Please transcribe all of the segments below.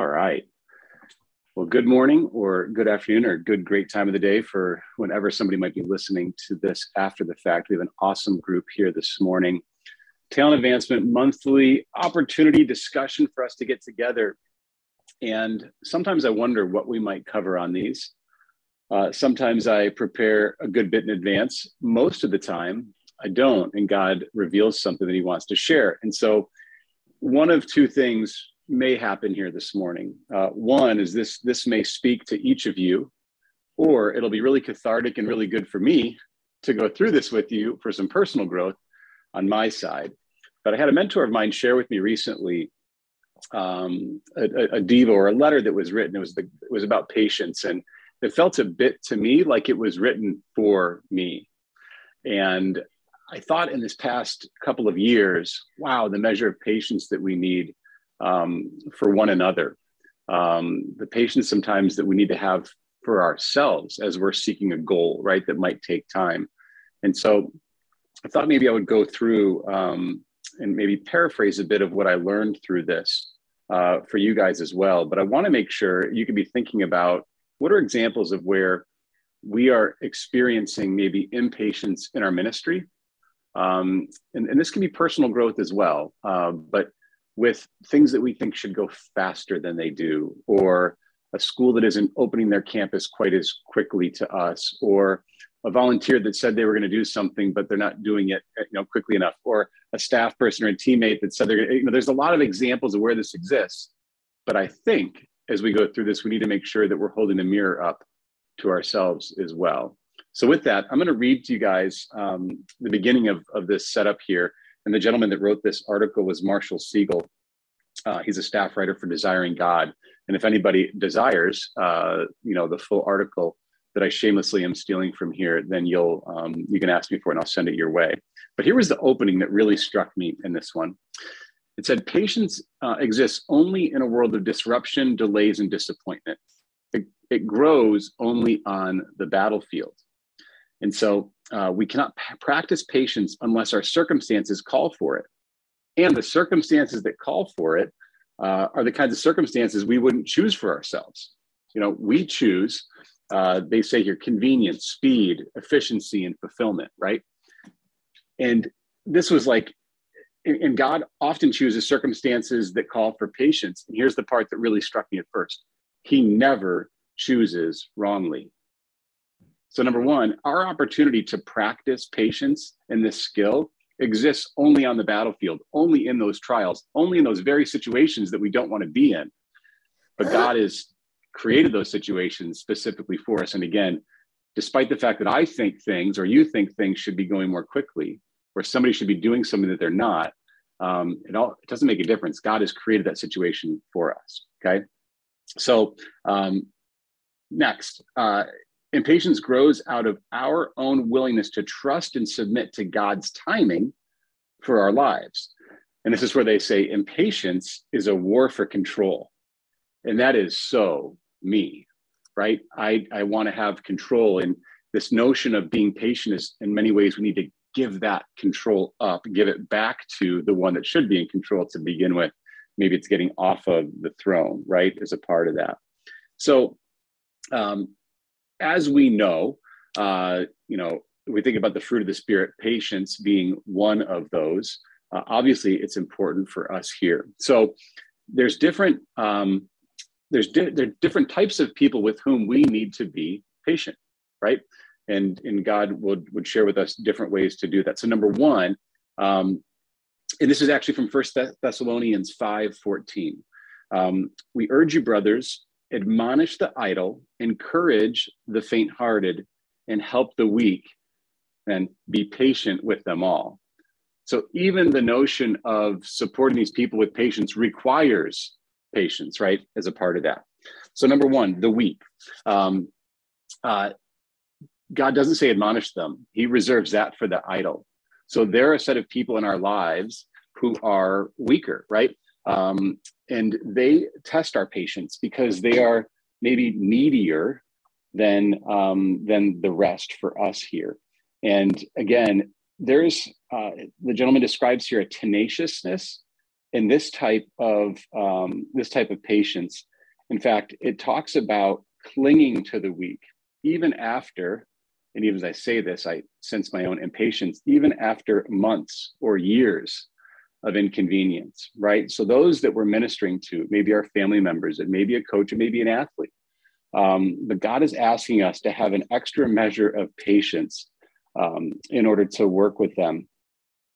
All right. Well, good morning or good afternoon or good great time of the day for whenever somebody might be listening to this after the fact. We have an awesome group here this morning. Talent Advancement monthly opportunity discussion for us to get together. And sometimes I wonder what we might cover on these. Uh, sometimes I prepare a good bit in advance. Most of the time, I don't, and God reveals something that He wants to share. And so, one of two things may happen here this morning. Uh, one is this this may speak to each of you, or it'll be really cathartic and really good for me to go through this with you for some personal growth on my side. But I had a mentor of mine share with me recently um, a, a devo or a letter that was written. It was the, it was about patience, and it felt a bit to me like it was written for me. And I thought in this past couple of years, wow, the measure of patience that we need um, for one another. Um, the patience sometimes that we need to have for ourselves as we're seeking a goal, right? That might take time. And so I thought maybe I would go through um, and maybe paraphrase a bit of what I learned through this uh, for you guys as well. But I want to make sure you can be thinking about what are examples of where we are experiencing maybe impatience in our ministry. Um, and, and, this can be personal growth as well. Uh, but with things that we think should go faster than they do, or a school that isn't opening their campus quite as quickly to us, or a volunteer that said they were going to do something but they're not doing it you know quickly enough or a staff person or a teammate that said they're you know there's a lot of examples of where this exists. But i think as we go through this we need to make sure that we're holding the mirror up to ourselves as well. So with that i'm going to read to you guys um, the beginning of, of this setup here and the gentleman that wrote this article was Marshall Segal. Uh, he's a staff writer for Desiring God. And if anybody desires, uh, you know, the full article that I shamelessly am stealing from here, then you'll um, you can ask me for it, and I'll send it your way. But here was the opening that really struck me in this one. It said, "Patience uh, exists only in a world of disruption, delays, and disappointment. It, it grows only on the battlefield." And so uh, we cannot p- practice patience unless our circumstances call for it. And the circumstances that call for it uh, are the kinds of circumstances we wouldn't choose for ourselves. You know, we choose, uh, they say here, convenience, speed, efficiency, and fulfillment, right? And this was like, and God often chooses circumstances that call for patience. And here's the part that really struck me at first He never chooses wrongly. So, number one, our opportunity to practice patience and this skill exists only on the battlefield, only in those trials, only in those very situations that we don't want to be in. But God has created those situations specifically for us. And again, despite the fact that I think things or you think things should be going more quickly, or somebody should be doing something that they're not, um, it all it doesn't make a difference. God has created that situation for us. Okay, so um, next, uh, Impatience grows out of our own willingness to trust and submit to God's timing for our lives. And this is where they say impatience is a war for control. And that is so me, right? I, I want to have control. And this notion of being patient is, in many ways, we need to give that control up, give it back to the one that should be in control to begin with. Maybe it's getting off of the throne, right? As a part of that. So, um, as we know, uh, you know, we think about the fruit of the spirit, patience being one of those. Uh, obviously, it's important for us here. So there's different um, there's di- there are different types of people with whom we need to be patient, right? And and God would would share with us different ways to do that. So number one, um, and this is actually from First Thessalonians five fourteen. Um, we urge you, brothers, admonish the idle, encourage the faint hearted, and help the weak, and be patient with them all. So, even the notion of supporting these people with patience requires patience, right, as a part of that. So, number one, the weak. Um, uh, God doesn't say admonish them, He reserves that for the idle. So, there are a set of people in our lives who are weaker, right? Um, and they test our patience because they are maybe needier than um, than the rest for us here. And again, there's uh, the gentleman describes here a tenaciousness in this type of um, this type of patience. In fact, it talks about clinging to the weak, even after, and even as I say this, I sense my own impatience, even after months or years of inconvenience, right? So those that we're ministering to, maybe our family members, it may be a coach, it may be an athlete. Um, but God is asking us to have an extra measure of patience um, in order to work with them.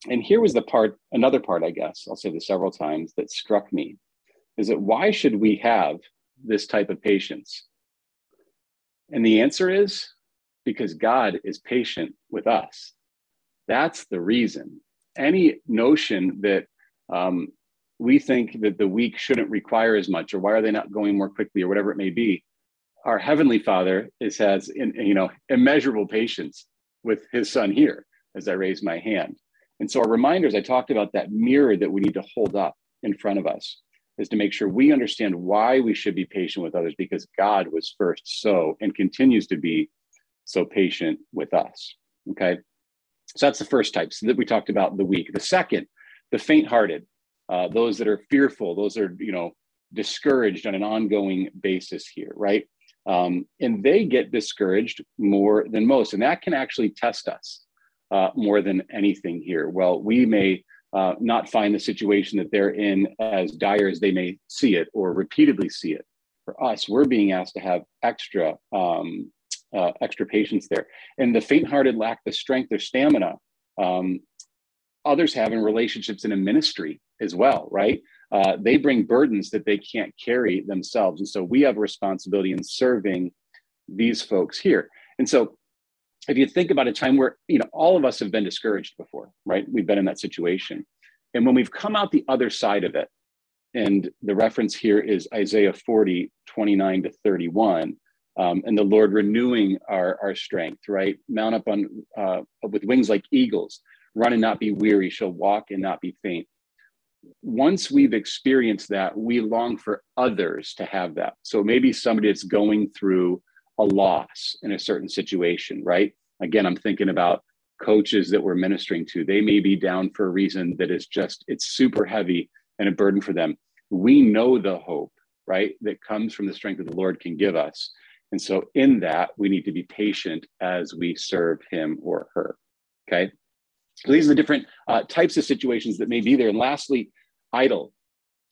And here was the part, another part, I guess, I'll say this several times, that struck me is that why should we have this type of patience? And the answer is because God is patient with us. That's the reason. Any notion that um, we think that the weak shouldn't require as much, or why are they not going more quickly, or whatever it may be, our heavenly Father is has in, you know immeasurable patience with His Son here. As I raise my hand, and so our reminders, I talked about that mirror that we need to hold up in front of us is to make sure we understand why we should be patient with others because God was first so and continues to be so patient with us. Okay. So that's the first type. So that we talked about the weak. The second, the faint hearted, uh, those that are fearful, those are, you know, discouraged on an ongoing basis here, right? Um, and they get discouraged more than most. And that can actually test us uh, more than anything here. Well, we may uh, not find the situation that they're in as dire as they may see it or repeatedly see it. For us, we're being asked to have extra um, uh, extra patience there. And the faint-hearted lack the strength or stamina um, others have in relationships in a ministry as well, right? Uh, they bring burdens that they can't carry themselves, and so we have a responsibility in serving these folks here. And so if you think about a time where you know all of us have been discouraged before right we've been in that situation and when we've come out the other side of it and the reference here is isaiah 40 29 to 31 um, and the lord renewing our, our strength right mount up on uh, with wings like eagles run and not be weary shall walk and not be faint once we've experienced that we long for others to have that so maybe somebody that's going through a loss in a certain situation, right? Again, I'm thinking about coaches that we're ministering to. They may be down for a reason that is just, it's super heavy and a burden for them. We know the hope, right, that comes from the strength that the Lord can give us. And so, in that, we need to be patient as we serve him or her. Okay. So these are the different uh, types of situations that may be there. And lastly, idle.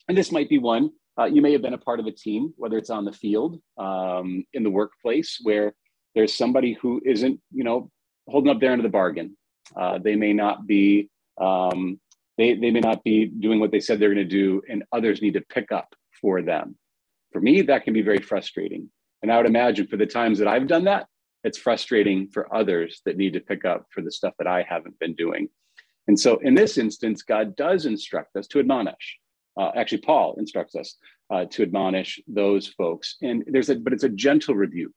And this might be one uh, you may have been a part of a team, whether it's on the field, um, in the workplace, where there's somebody who isn't, you know, holding up their end of the bargain. Uh, they may not be, um, they, they may not be doing what they said they're going to do, and others need to pick up for them. For me, that can be very frustrating. And I would imagine for the times that I've done that, it's frustrating for others that need to pick up for the stuff that I haven't been doing. And so in this instance, God does instruct us to admonish. Uh, actually paul instructs us uh, to admonish those folks. And there's a but it's a gentle rebuke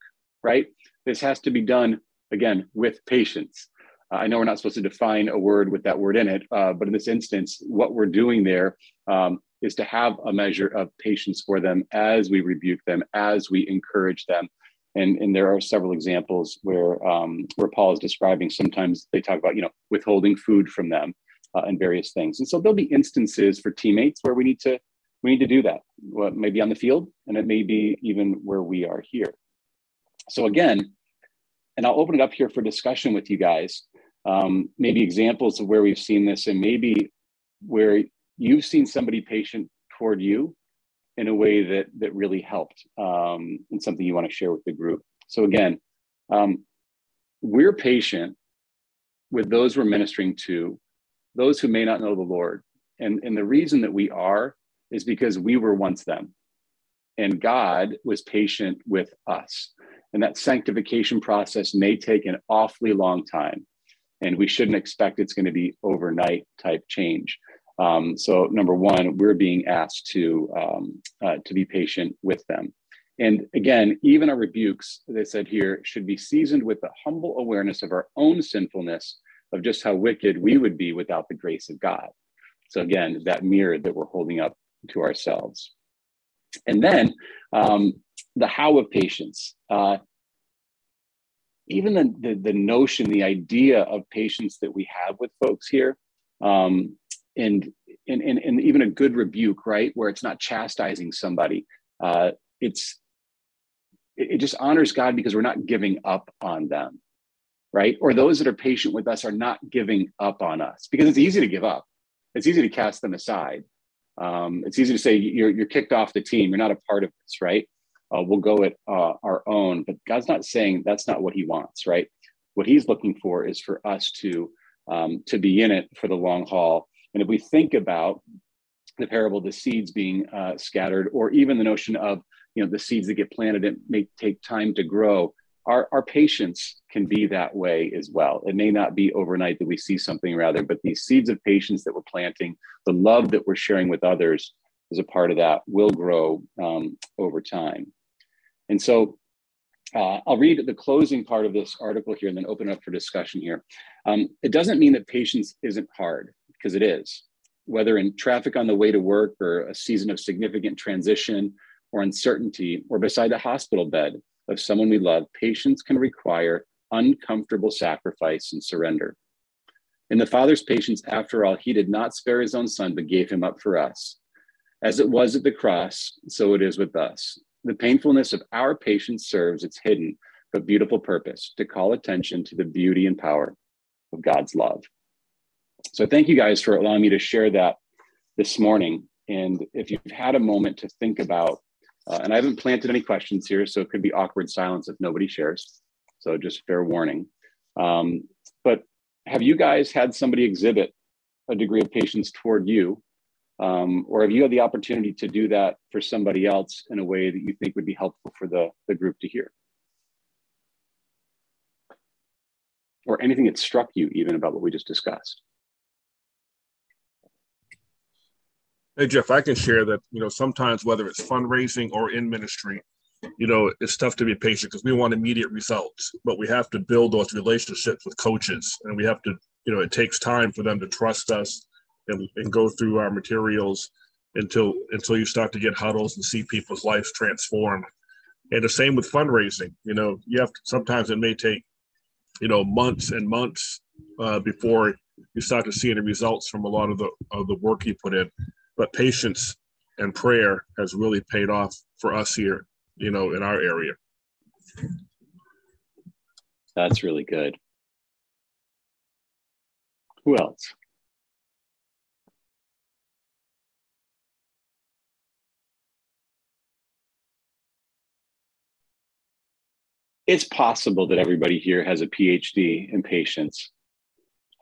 right? This has to be done again with patience. Uh, i know we're not supposed to define a word with that word in it uh, but in this instance what we're doing there um, is to have a measure of patience for them as we rebuke them as we encourage them and, and there are several examples where um, where paul is describing sometimes they talk about you know withholding food from them uh, and various things. And so there'll be instances for teammates where we need to we need to do that. Well, maybe on the field, and it may be even where we are here. So again, and I'll open it up here for discussion with you guys. Um, maybe examples of where we've seen this, and maybe where you've seen somebody patient toward you in a way that that really helped, um, and something you want to share with the group. So again, um, we're patient with those we're ministering to those who may not know the Lord. And, and the reason that we are is because we were once them. And God was patient with us. And that sanctification process may take an awfully long time. And we shouldn't expect it's going to be overnight type change. Um, so, number one, we're being asked to, um, uh, to be patient with them. And again, even our rebukes, I said here, should be seasoned with the humble awareness of our own sinfulness of just how wicked we would be without the grace of God. So again, that mirror that we're holding up to ourselves. And then um, the how of patience. Uh, even the, the, the, notion, the idea of patience that we have with folks here, um, and, and, and, and even a good rebuke, right, where it's not chastising somebody. Uh, it's it just honors God because we're not giving up on them, right? Or those that are patient with us are not giving up on us because it's easy to give up. It's easy to cast them aside. Um, it's easy to say you're, you're kicked off the team. You're not a part of this, right? Uh, we'll go at uh, our own. But God's not saying that's not what He wants, right? What He's looking for is for us to um, to be in it for the long haul. And if we think about the parable of the seeds being uh, scattered, or even the notion of you know the seeds that get planted it may take time to grow our, our patience can be that way as well. It may not be overnight that we see something rather but these seeds of patience that we're planting the love that we're sharing with others as a part of that will grow um, over time. And so uh, I'll read the closing part of this article here and then open it up for discussion here. Um, it doesn't mean that patience isn't hard, because it is. Whether in traffic on the way to work or a season of significant transition or uncertainty or beside the hospital bed of someone we love, patience can require uncomfortable sacrifice and surrender. In the Father's patience, after all, he did not spare his own son, but gave him up for us. As it was at the cross, so it is with us. The painfulness of our patience serves its hidden but beautiful purpose to call attention to the beauty and power of God's love. So, thank you guys for allowing me to share that this morning. And if you've had a moment to think about uh, and I haven't planted any questions here, so it could be awkward silence if nobody shares. So just fair warning. Um, but have you guys had somebody exhibit a degree of patience toward you? Um, or have you had the opportunity to do that for somebody else in a way that you think would be helpful for the, the group to hear? Or anything that struck you even about what we just discussed? Hey Jeff, I can share that you know sometimes whether it's fundraising or in ministry, you know it's tough to be patient because we want immediate results, but we have to build those relationships with coaches, and we have to you know it takes time for them to trust us and, and go through our materials until until you start to get huddles and see people's lives transformed. And the same with fundraising. You know, you have to, sometimes it may take you know months and months uh, before you start to see any results from a lot of the of the work you put in but patience and prayer has really paid off for us here, you know, in our area. That's really good. Who else? It's possible that everybody here has a PhD in patience.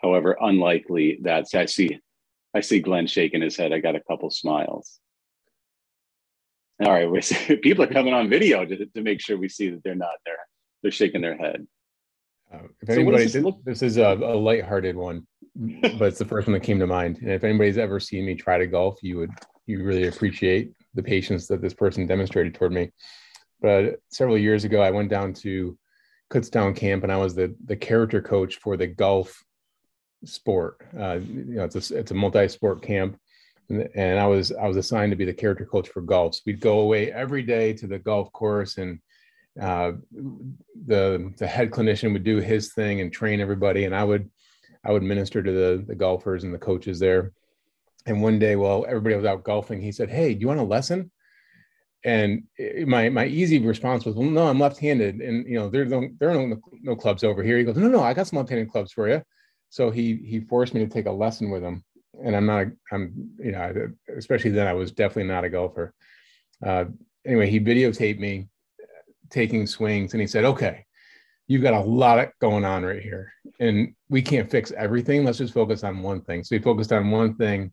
However, unlikely that's I see I see Glenn shaking his head. I got a couple smiles. All right, we're, people are coming on video to, to make sure we see that they're not there. They're shaking their head. Uh, if so anybody, this, look- this, is a, a lighthearted one, but it's the first one that came to mind. And if anybody's ever seen me try to golf, you would you really appreciate the patience that this person demonstrated toward me. But several years ago, I went down to Kutztown camp, and I was the the character coach for the golf sport. Uh, you know, it's a it's a multi-sport camp, and, and, I was I was assigned to be the character coach for golf. So we'd go away every day to the golf course, and uh, the the head clinician would do his thing and train everybody, and I would I would minister to the the golfers and the coaches there. And one day, while everybody was out golfing, he said, "Hey, do you want a lesson?" And my my easy response was, "Well, no, I'm left-handed, and you know there's no there are no no clubs over here." He goes, "No, no, I got some left-handed clubs for you." So he he forced me to take a lesson with him. And i'm not i'm you know especially then i was definitely not a golfer. Uh, anyway he videotaped me taking swings and he said okay you've got a lot going on right here. And we can't fix everything. Let's just focus on one thing. So he focused on one thing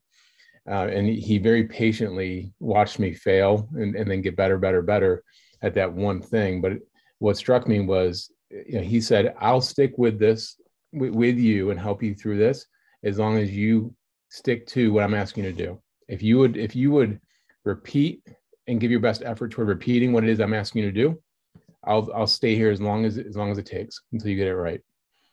uh, and he very patiently watched me fail and, and then get better better better at that one thing. But what struck me was you know, he said i'll stick with this with you and help you through this as long as you stick to what I'm asking you to do. If you would, if you would repeat and give your best effort toward repeating what it is I'm asking you to do, I'll I'll stay here as long as as long as it takes until you get it right.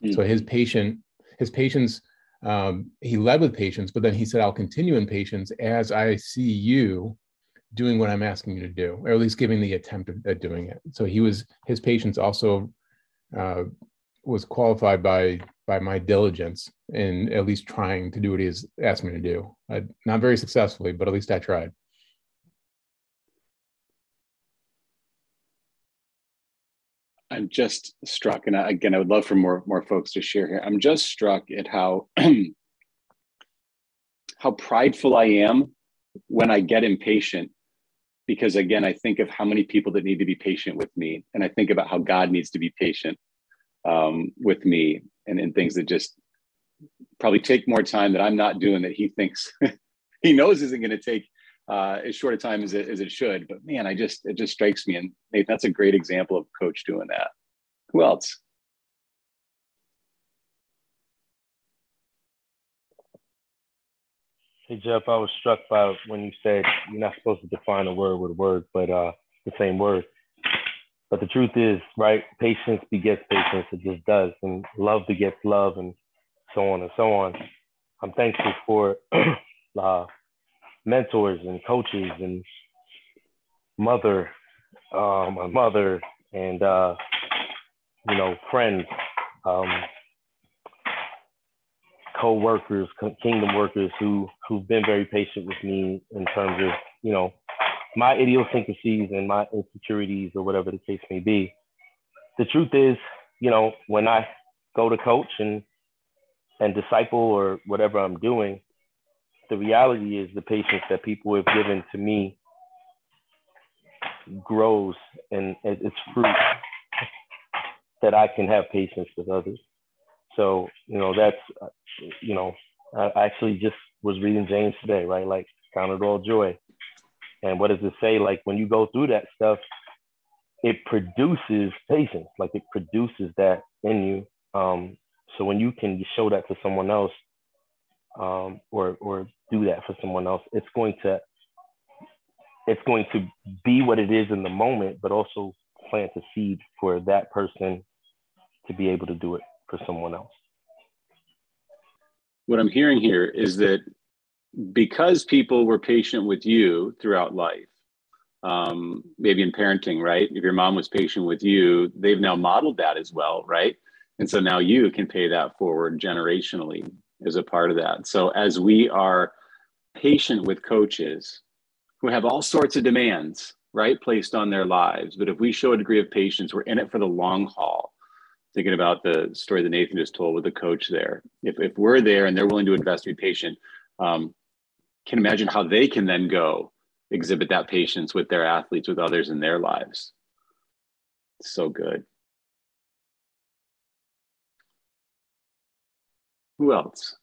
Mm-hmm. So his patient, his patience, um, he led with patience, but then he said, "I'll continue in patience as I see you doing what I'm asking you to do, or at least giving the attempt at doing it." So he was his patience also uh, was qualified by by my diligence in at least trying to do what he has asked me to do. I, not very successfully, but at least I tried. I'm just struck, and again, I would love for more more folks to share here. I'm just struck at how how prideful I am when I get impatient, because again, I think of how many people that need to be patient with me, and I think about how God needs to be patient um, with me, and in things that just probably take more time that I'm not doing that He thinks He knows isn't going to take uh, as short a time as it, as it should. But man, I just it just strikes me, and Nate, that's a great example of coach doing that. Who else? Hey Jeff, I was struck by when you said you're not supposed to define a word with a word, but uh, the same word. But the truth is, right? Patience begets patience. It just does, and love begets love, and so on and so on. I'm thankful for uh, mentors and coaches and mother, uh, my mother, and uh, you know friends, um, co-workers, kingdom workers who who've been very patient with me in terms of you know my idiosyncrasies and my insecurities or whatever the case may be. The truth is, you know, when I go to coach and and disciple or whatever I'm doing, the reality is the patience that people have given to me grows and it's fruit that I can have patience with others. So, you know, that's, you know, I actually just was reading James today, right? Like, count it all joy. And what does it say? Like, when you go through that stuff, it produces patience, like, it produces that in you. Um, so, when you can show that to someone else, um, or or do that for someone else, it's going to it's going to be what it is in the moment, but also plant a seed for that person to be able to do it for someone else. What I'm hearing here is that because people were patient with you throughout life, um, maybe in parenting, right? If your mom was patient with you, they've now modeled that as well, right? And so now you can pay that forward generationally as a part of that. So as we are patient with coaches who have all sorts of demands, right, placed on their lives, but if we show a degree of patience, we're in it for the long haul. Thinking about the story that Nathan just told with the coach there. If, if we're there and they're willing to invest, be patient, um, can imagine how they can then go exhibit that patience with their athletes, with others in their lives. So good. Who else?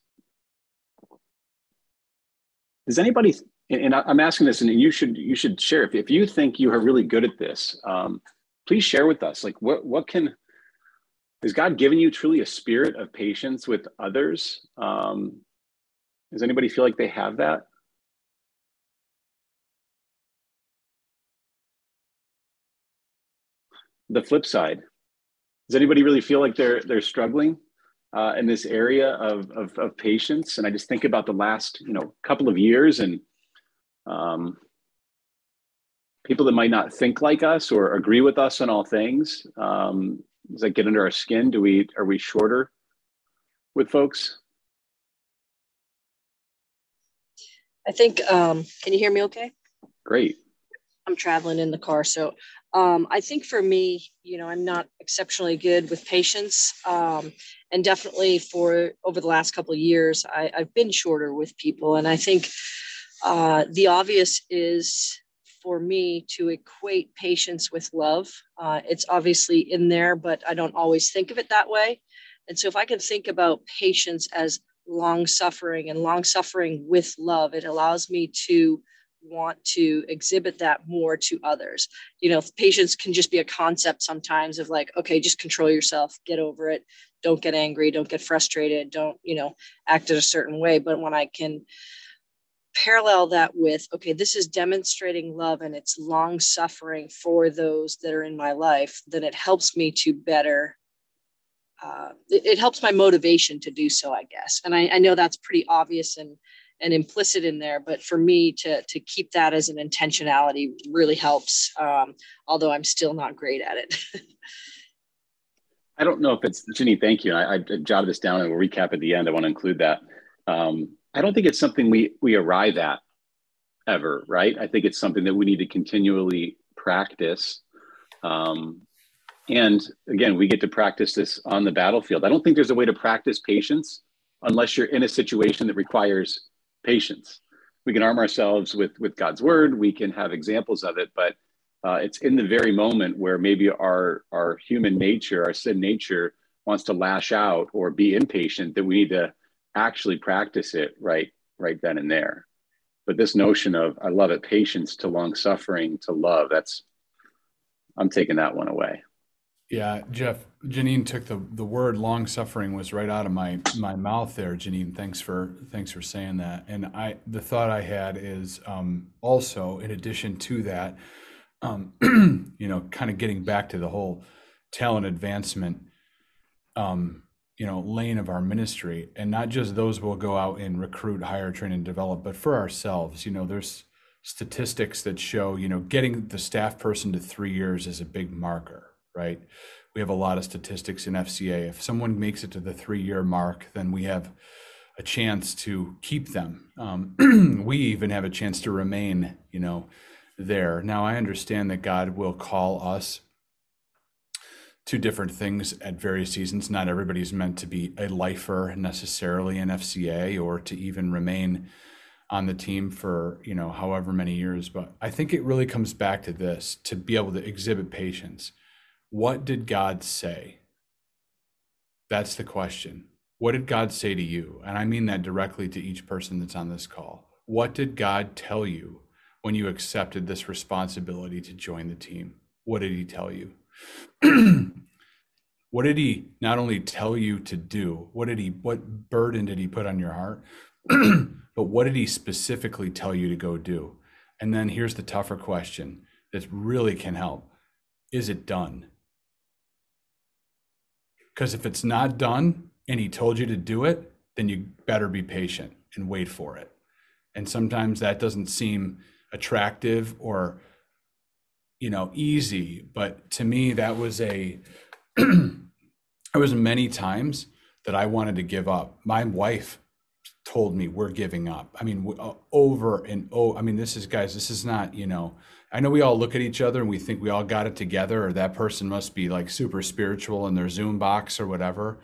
Does anybody, and I'm asking this, and you should you should share if, if you think you are really good at this, um, please share with us. Like, what what can has God given you truly a spirit of patience with others? Um, does anybody feel like they have that? The flip side, does anybody really feel like they're they're struggling? uh, in this area of, of, of, patience. And I just think about the last, you know, couple of years and um, people that might not think like us or agree with us on all things. Um, does that get under our skin? Do we, are we shorter with folks? I think, um, can you hear me okay? Great. I'm traveling in the car. So um, I think for me, you know, I'm not exceptionally good with patience. Um, and definitely for over the last couple of years, I, have been shorter with people. And I think uh, the obvious is for me to equate patience with love. Uh, it's obviously in there, but I don't always think of it that way. And so if I can think about patience as long suffering and long suffering with love, it allows me to want to exhibit that more to others. You know, patience can just be a concept sometimes of like, okay, just control yourself, get over it, don't get angry, don't get frustrated, don't, you know, act in a certain way. But when I can parallel that with, okay, this is demonstrating love and it's long suffering for those that are in my life, then it helps me to better. Uh, it, it, helps my motivation to do so, I guess. And I, I know that's pretty obvious and and implicit in there but for me to to keep that as an intentionality really helps um, although i'm still not great at it. I don't know if it's ginny thank you. I, I jotted this down and we'll recap at the end. I want to include that. Um, i don't think it's something we we arrive at ever right? I think it's something that we need to continually practice. Um, and again, we get to practice this on the battlefield. I don't think there's a way to practice patience unless you're in a situation that requires patience. We can arm ourselves with with God's word. We can have examples of it, but uh, it's in the very moment where maybe our our human nature, our sin nature, wants to lash out or be impatient that we need to actually practice it right right then and there. But this notion of I love it, patience to long suffering to love, that's I'm taking that one away. Yeah, Jeff, Janine took the the word long suffering was right out of my my mouth there, Janine. Thanks for thanks for saying that. And I the thought I had is um, also in addition to that, um, you know, kind of getting back to the whole talent advancement, um, you know, lane of our ministry, and not just those will go out and recruit, hire, train, and develop, but for ourselves. You know, there's statistics that show, you know, getting the staff person to three years is a big marker right? We have a lot of statistics in FCA. If someone makes it to the three year mark, then we have a chance to keep them. Um, we even have a chance to remain, you know, there. Now, I understand that God will call us to different things at various seasons. Not everybody's meant to be a lifer necessarily in FCA or to even remain on the team for you know however many years but i think it really comes back to this to be able to exhibit patience what did God say? That's the question. What did God say to you? And I mean that directly to each person that's on this call. What did God tell you when you accepted this responsibility to join the team? What did He tell you? what did He not only tell you to do? What did He? What burden did He put on your heart? but what did He specifically tell you to go do? And then here's the tougher question that really can help: Is it done? Because if it's not done and he told you to do it, then you better be patient and wait for it. And sometimes that doesn't seem attractive or you know easy, but to me that was a it was many times that I wanted to give up. My wife told me we're giving up. I mean, uh, over and oh, I mean, this is guys, this is not, you know, I know we all look at each other and we think we all got it together, or that person must be like super spiritual in their Zoom box or whatever.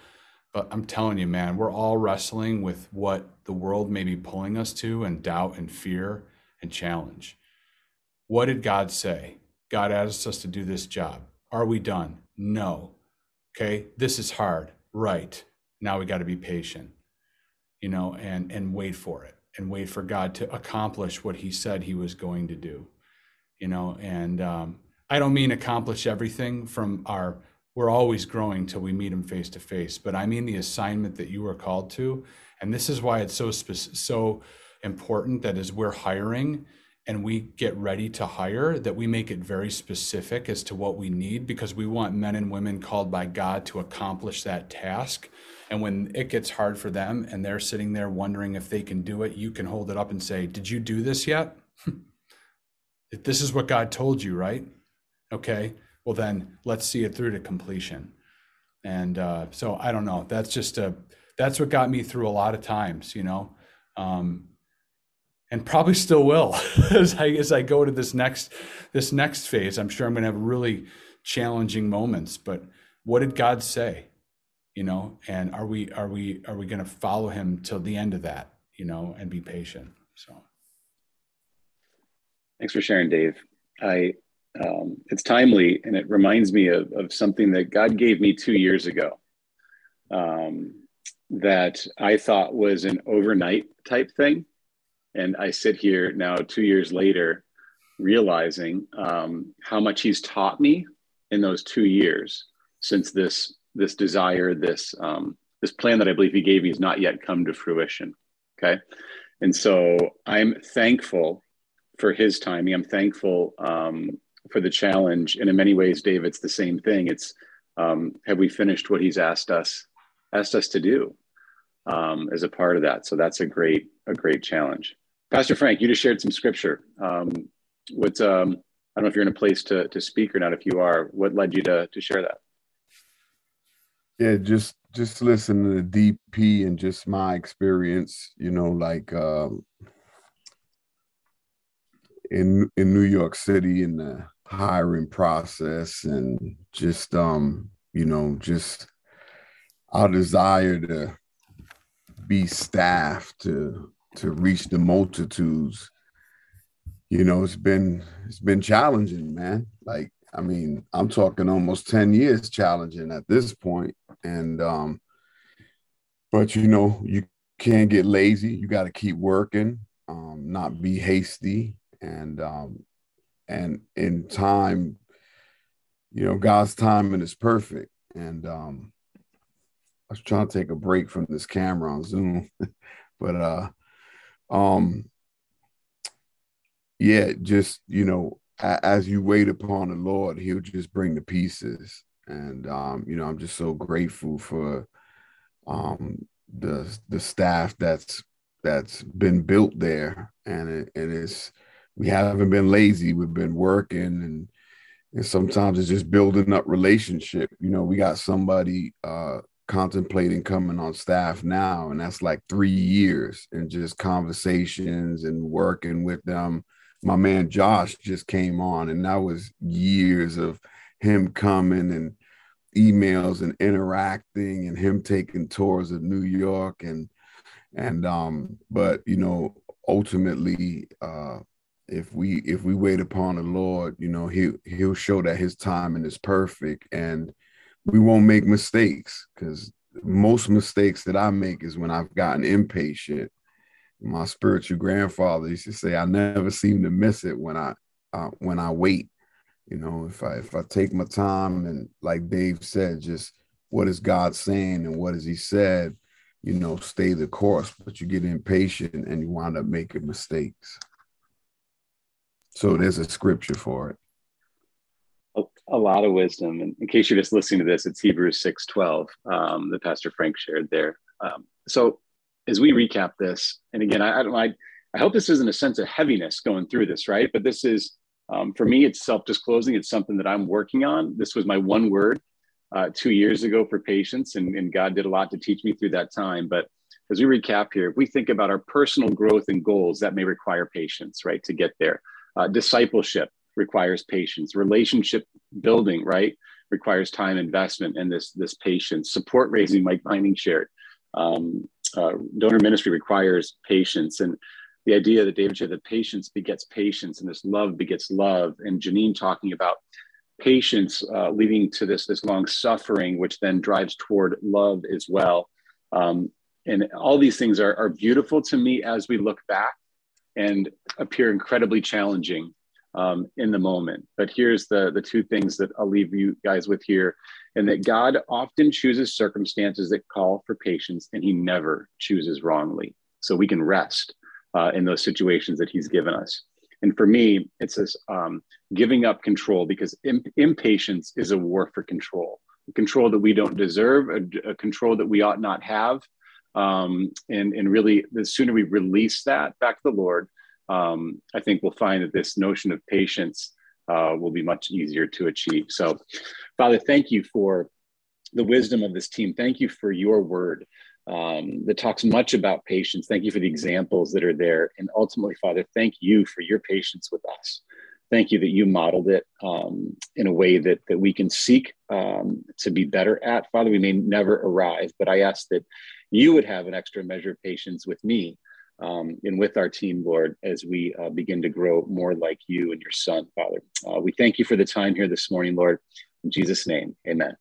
But I'm telling you, man, we're all wrestling with what the world may be pulling us to and doubt and fear and challenge. What did God say? God asked us to do this job. Are we done? No. Okay, this is hard. Right. Now we got to be patient, you know, and and wait for it and wait for God to accomplish what he said he was going to do you know and um, i don't mean accomplish everything from our we're always growing till we meet him face to face but i mean the assignment that you are called to. And this is why it's so specific, so important that as we're hiring and we get ready to hire that we make it very specific as to what we need because we want men and women called by god to accomplish that task. And when it gets hard for them and they're sitting there wondering if they can do it you can hold it up and say did you do this yet If this is what God told you, right? Okay, well then let's see it through to completion. And uh, so I don't know. That's just a that's what got me through a lot of times, you know, um, and probably still will as I as I go to this next this next phase. I'm sure I'm going to have really challenging moments. But what did God say? You know, and are we are we are we going to follow Him till the end of that? You know, and be patient. So. Thanks for sharing, Dave. I um, it's timely and it reminds me of, of something that God gave me two years ago um, that I thought was an overnight type thing. And I sit here now, two years later, realizing um, how much He's taught me in those two years since this this desire, this um, this plan that I believe He gave me has not yet come to fruition. Okay, and so I'm thankful for his timing. I'm thankful um, for the challenge. And in many ways, Dave, it's the same thing. It's um, have we finished what he's asked us asked us to do um, as a part of that? So that's a great a great challenge. Pastor Frank, you just shared some scripture. Um, what's um, I don't know if you're in a place to to speak or not. If you are, what led you to to share that? Yeah, just just listen to the DP and just my experience. You know, like um, in in New York City in the hiring process and just um you know just our desire to be staff to to reach the multitudes you know it's been it's been challenging man. Like i mean i'm talking almost 10 years challenging at this point and um but you know you can't get lazy. You got to keep working um not be hasty and um and in time you know god's timing is perfect. And um i was trying to take a break from this camera on zoom but uh um yeah just you know as you wait upon the lord he'll just bring the pieces. And um you know i'm just so grateful for um the the staff that's that's been built there. And it, and it's we haven't been lazy. We've been working and and sometimes it's just building up relationship. You know, we got somebody uh contemplating coming on staff now, and that's like three years and just conversations and working with them. My man Josh just came on, and that was years of him coming and emails and interacting and him taking tours of New York and and um but you know ultimately uh if we if we wait upon the Lord, you know, he he'll show that his timing is perfect and we won't make mistakes because most mistakes that I make is when I've gotten impatient. My spiritual grandfather used to say, "I never seem to miss it when I uh, when I wait." You know, if I if I take my time and like Dave said, just what is God saying and what has He said, you know, stay the course. But you get impatient and you wind up making mistakes. So there's a scripture for it. A, a lot of wisdom. And in case you're just listening to this, it's Hebrews 6 12 um, that Pastor Frank shared there. Um, so as we recap this, and again, I, I don't I, I hope this isn't a sense of heaviness going through this, right? But this is, um, for me, it's self disclosing. It's something that I'm working on. This was my one word uh, two years ago for patience, and, and God did a lot to teach me through that time. But as we recap here, if we think about our personal growth and goals, that may require patience, right, to get there. Uh, discipleship requires patience. Relationship building, right, requires time investment and this this patience. Support raising, Mike Binding shared. Um, uh, donor ministry requires patience, and the idea that David shared that patience begets patience, and this love begets love. And Janine talking about patience uh, leading to this this long suffering, which then drives toward love as well. Um, and all these things are, are beautiful to me as we look back and appear incredibly challenging um, in the moment. But here's the the two things that I'll leave you guys with here, and that God often chooses circumstances that call for patience, and He never chooses wrongly. So we can rest uh, in those situations that He's given us. And for me, it's this um, giving up control because imp- impatience is a war for control, control that we don't deserve, a, a control that we ought not have, um, and and really the sooner we release that back to the lord um, i think we'll find that this notion of patience uh, will be much easier to achieve. So father thank you for the wisdom of this team. Thank you for your word um, that talks much about patience. Thank you for the examples that are there. And ultimately father thank you for your patience with us. Thank you that you modeled it um, in a way that that we can seek um, to be better at. Father we may never arrive but i ask that you would have an extra measure of patience with me um, and with our team, Lord, as we uh, begin to grow more like you and your son, Father. Uh, we thank you for the time here this morning, Lord. In Jesus' name, amen.